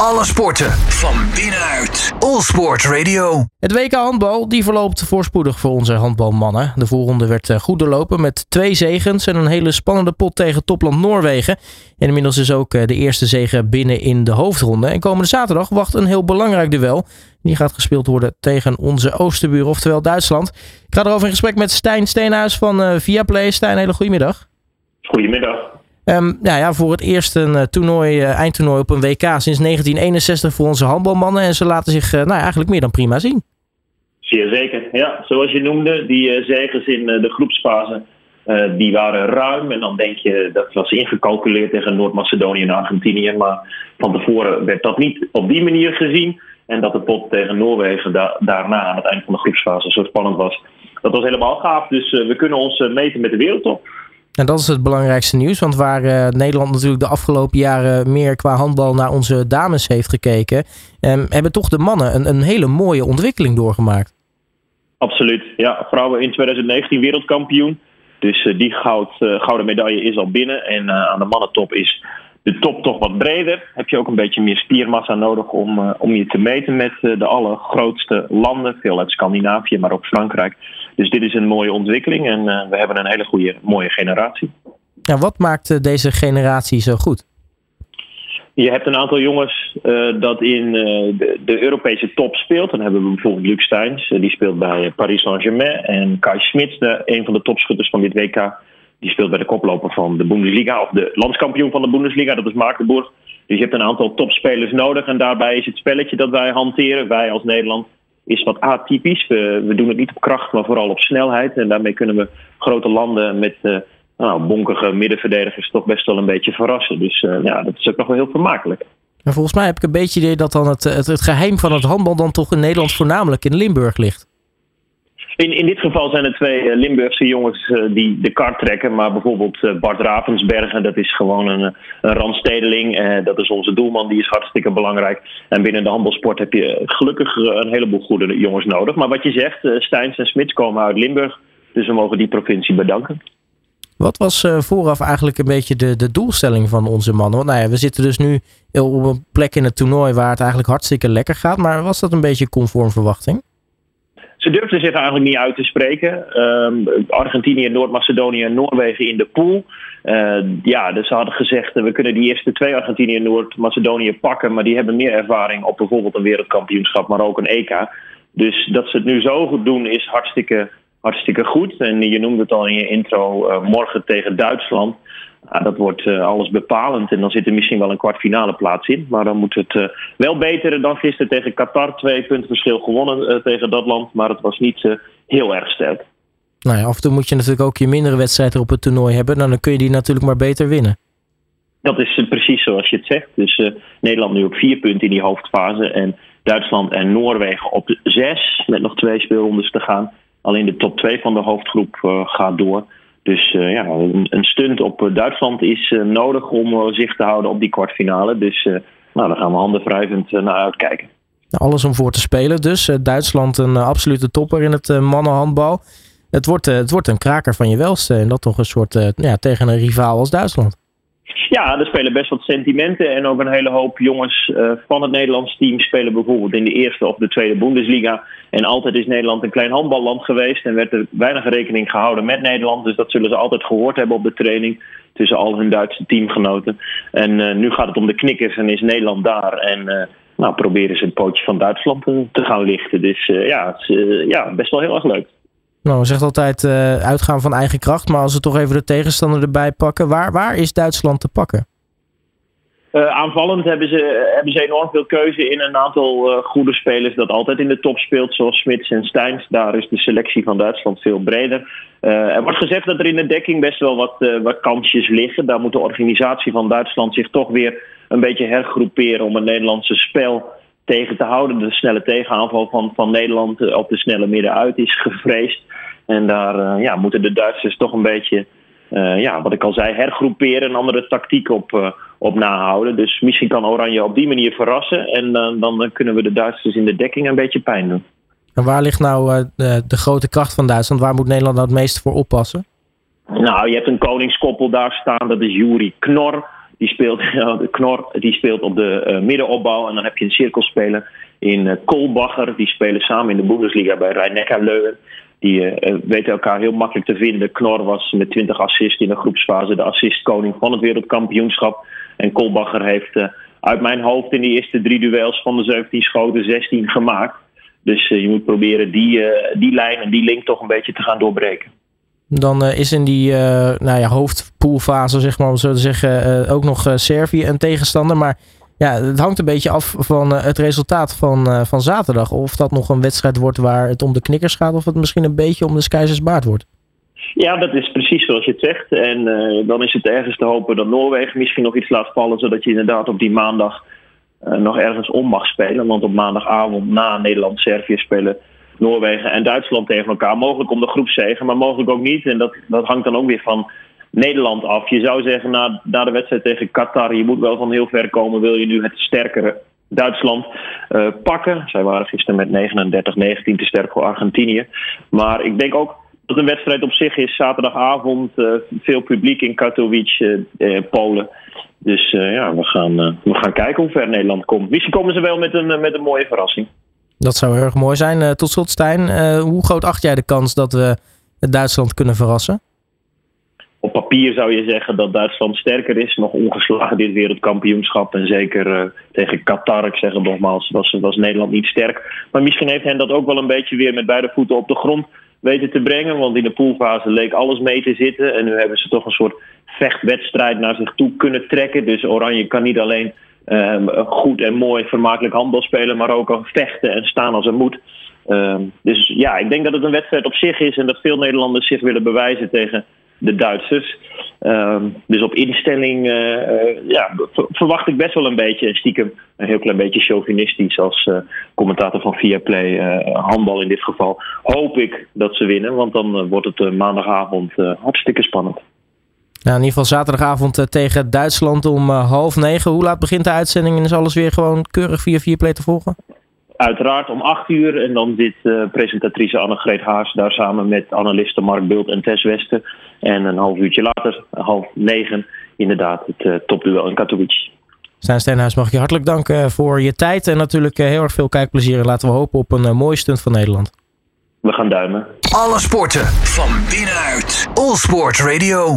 Alle sporten van binnenuit. All Sport Radio. Het WK handbal die verloopt voorspoedig voor onze handbalmannen. De voorronde werd eh, goed doorlopen met twee zegens en een hele spannende pot tegen topland Noorwegen. En inmiddels is ook eh, de eerste zege binnen in de hoofdronde. En komende zaterdag wacht een heel belangrijk duel. Die gaat gespeeld worden tegen onze oosterbuur, oftewel Duitsland. Ik ga erover in gesprek met Stijn Steenhuis van uh, Viaplay. Stijn, hele goedemiddag. Goedemiddag. Um, nou ja, voor het eerst een uh, toernooi, uh, eindtoernooi op een WK sinds 1961 voor onze handbalmannen. En ze laten zich uh, nou, eigenlijk meer dan prima zien. Zeer zeker, ja. Zoals je noemde, die zegens in de groepsfase, die waren ruim. En dan denk je, dat was ingecalculeerd tegen Noord-Macedonië en Argentinië. Maar van tevoren werd dat niet op die manier gezien. En dat de pot tegen Noorwegen da daarna aan het eind van de groepsfase zo spannend was. Dat was helemaal gaaf. Dus we kunnen ons meten met de wereldtop. En dat is het belangrijkste nieuws. Want waar uh, Nederland natuurlijk de afgelopen jaren meer qua handbal naar onze dames heeft gekeken, um, hebben toch de mannen een, een hele mooie ontwikkeling doorgemaakt. Absoluut. Ja, vrouwen in 2019 wereldkampioen. Dus uh, die goud, uh, gouden medaille is al binnen. En aan de mannentop is de top toch wat breder. Heb je ook een beetje meer spiermassa nodig om, om je te meten met de allergrootste landen. Veel uit Scandinavië, maar ook Frankrijk. Dus dit is een mooie ontwikkeling en uh, we hebben een hele goede, mooie generatie. Ja, wat maakt deze generatie zo goed? Je hebt een aantal jongens uh, dat in uh, de, de, Europese top speelt. Dan hebben we bijvoorbeeld Luc Steins, die speelt bij Paris Saint-Germain. En Kai Smits, de, een van de topschutters van dit WK, die speelt bij de koploper van de Bundesliga. Of de landskampioen van de Bundesliga, dat is Magdeburg. Dus je hebt een aantal topspelers nodig. En daarbij is het spelletje dat wij hanteren, wij als Nederland, is wat atypisch. We, we, doen het niet op kracht, maar vooral op snelheid. En daarmee kunnen we grote landen met uh, nou, bonkige middenverdedigers toch best wel een beetje verrassen. Dus uh, ja, dat is ook nog wel heel vermakelijk. En volgens mij heb ik een beetje idee dat dan het, het, het geheim van het handbal dan toch in Nederland voornamelijk in Limburg ligt. In, in dit geval zijn er twee Limburgse jongens uh, die de kart trekken. Maar bijvoorbeeld uh, Bart Ravensbergen, dat is gewoon een, een randstedeling. Dat is onze doelman, die is hartstikke belangrijk. En binnen de handbalsport heb je gelukkig een heleboel goede jongens nodig. Maar wat je zegt, Steins en Smits komen uit Limburg. Dus we mogen die provincie bedanken. Wat was vooraf eigenlijk een beetje de, de doelstelling van onze mannen? Want nou ja, we zitten dus nu op een plek in het toernooi waar het eigenlijk hartstikke lekker gaat. Maar was dat een beetje conform verwachting? Ze durfden zich eigenlijk niet uit te spreken. Um, Argentinië, Noord-Macedonië en Noorwegen in de pool. Uh, ja, dus ze hadden gezegd, we kunnen die eerste twee Argentinië en Noord-Macedonië pakken. Maar die hebben meer ervaring op bijvoorbeeld een wereldkampioenschap, maar ook een EK. Dus dat ze het nu zo goed doen is hartstikke, hartstikke goed. En je noemde het al in je intro, uh, morgen tegen Duitsland. Ja, dat wordt uh, alles bepalend en dan zit er misschien wel een kwartfinale plaats in. Maar dan moet het uh, wel beter dan gisteren tegen Qatar. Twee punten verschil gewonnen uh, tegen dat land, maar het was niet heel erg sterk. Nou ja, af en toe moet je natuurlijk ook je mindere wedstrijden op het toernooi hebben. Nou, dan kun je die natuurlijk maar beter winnen. Dat is precies zoals je het zegt. Dus Nederland nu op vier punten in die hoofdfase. En Duitsland en Noorwegen op zes. Met nog twee speelrondes te gaan. Alleen de top twee van de hoofdgroep gaat door. Dus uh, ja, een stunt op Duitsland is uh, nodig om zicht te houden op die kwartfinale. Dus nou, daar gaan we handen wrijvend naar uitkijken. Nou, alles om voor te spelen dus. Duitsland een absolute topper in het mannenhandbal. Het wordt, het wordt een kraker van je welste. En dat toch een soort ja, tegen een rivaal als Duitsland. Ja, er spelen best wat sentimenten. En ook een hele hoop jongens uh, van het Nederlands team spelen bijvoorbeeld in de eerste of de tweede Bundesliga. En altijd is Nederland een klein handballand geweest en werd er weinig rekening gehouden met Nederland. Dus dat zullen ze altijd gehoord hebben op de training tussen al hun Duitse teamgenoten. En uh, nu gaat het om de knikkers en is Nederland daar. En uh, nou, proberen ze het pootje van Duitsland te gaan lichten. Dus ja, het is, ja, best wel heel erg leuk. Nou, zegt altijd uh, uitgaan van eigen kracht. Maar als we toch even de tegenstander erbij pakken. Waar, waar is Duitsland te pakken? Uh, aanvallend hebben ze, hebben ze enorm veel keuze in een aantal uh, goede spelers dat altijd in de top speelt, zoals Smits en Steins. Daar is de selectie van Duitsland veel breder. Er wordt gezegd dat er in de dekking best wel wat, wat kansjes liggen. Daar moet de organisatie van Duitsland zich toch weer een beetje hergroeperen om het Nederlandse spel tegen te houden. De snelle tegenaanval van, van Nederland op de snelle midden uit is gevreesd. En daar uh, ja, moeten de Duitsers toch een beetje, uh, ja, wat ik al zei, hergroeperen. Een andere tactiek op, op nahouden. Dus misschien kan Oranje op die manier verrassen. En dan kunnen we de Duitsers in de dekking een beetje pijn doen. En waar ligt nou de, de grote kracht van Duitsland? Waar moet Nederland nou het meest voor oppassen? Nou, je hebt een koningskoppel daar staan. Dat is Juri Knor. Die speelt, de Knor die speelt op de middenopbouw. En dan heb je een cirkelspeler in Kolbacher. Die spelen samen in de Bundesliga bij Rhein-Neckar Leuven. Die weten elkaar heel makkelijk te vinden. Knor was met 20 assists in de groepsfase de assistkoning van het wereldkampioenschap. En Kolbacher heeft uit mijn hoofd in die eerste drie duels van de 17 schoten 16 gemaakt. Dus je moet proberen die, die lijn en die link toch een beetje te gaan doorbreken. Dan uh, is in die uh, nou ja, hoofdpoolfase, zeg maar, om zo te zeggen, uh, ook nog Servië een tegenstander. Maar ja, het hangt een beetje af van het resultaat van, van zaterdag. Of dat nog een wedstrijd wordt waar het om de knikkers gaat, of het misschien een beetje om de keizersbaard wordt. Ja, dat is precies zoals je het zegt. En dan is het ergens te hopen dat Noorwegen misschien nog iets laat vallen, zodat je inderdaad op die maandag nog ergens om mag spelen. Want op maandagavond na Nederland-Servië spelen Noorwegen en Duitsland tegen elkaar. Mogelijk om de groepzegen, maar mogelijk ook niet. En dat, dat hangt dan ook weer van Nederland af. Je zou zeggen na, na de wedstrijd tegen Qatar, je moet wel van heel ver komen, wil je nu het sterkere Duitsland uh, pakken. Zij waren gisteren met 39-19 te sterk voor Argentinië. Maar ik denk ook dat een wedstrijd op zich is. Zaterdagavond uh, veel publiek in Katowice, uh, Polen. Dus ja, we gaan, we gaan kijken hoe ver Nederland komt. Misschien komen ze wel met een, met een mooie verrassing. Dat zou heel erg mooi zijn. Uh, tot slot, Stijn. Uh, hoe groot acht jij de kans dat we Duitsland kunnen verrassen? Op papier zou je zeggen dat Duitsland sterker is. Nog ongeslagen dit wereldkampioenschap. En zeker uh, tegen Qatar, ik zeg het nogmaals, was, was Nederland niet sterk. Maar misschien heeft hen dat ook wel een beetje weer met beide voeten op de grond weten te brengen. Want in de poolfase leek alles mee te zitten. En nu hebben ze toch een soort vechtwedstrijd naar zich toe kunnen trekken. Dus Oranje kan niet alleen um, goed en mooi vermakelijk handbal spelen, maar ook al vechten en staan als er moet. Um, dus ja, ik denk dat het een wedstrijd op zich is en dat veel Nederlanders zich willen bewijzen tegen de Duitsers. Um, dus op instelling uh, ja, verwacht ik best wel een beetje, stiekem een heel klein beetje chauvinistisch als uh, commentator van Viaplay, handbal in dit geval. Hoop ik dat ze winnen, want dan wordt het maandagavond hartstikke spannend. Nou, in ieder geval zaterdagavond eh, tegen Duitsland om uh, half negen. Hoe laat begint de uitzending en is alles weer gewoon keurig via Vierplay te volgen? Uiteraard om acht uur. En dan zit uh, presentatrice Annegreet Haas daar samen met analisten Mark Bult en Tess Westen. En een half uurtje later, half negen, inderdaad het uh, topduel in Katowice. Stijn Steenhuis, mag ik je hartelijk danken voor je tijd. En natuurlijk heel erg veel kijkplezier. En laten we hopen op een mooie stunt van Nederland. We gaan duimen. Alle sporten van binnenuit. All Sport Radio.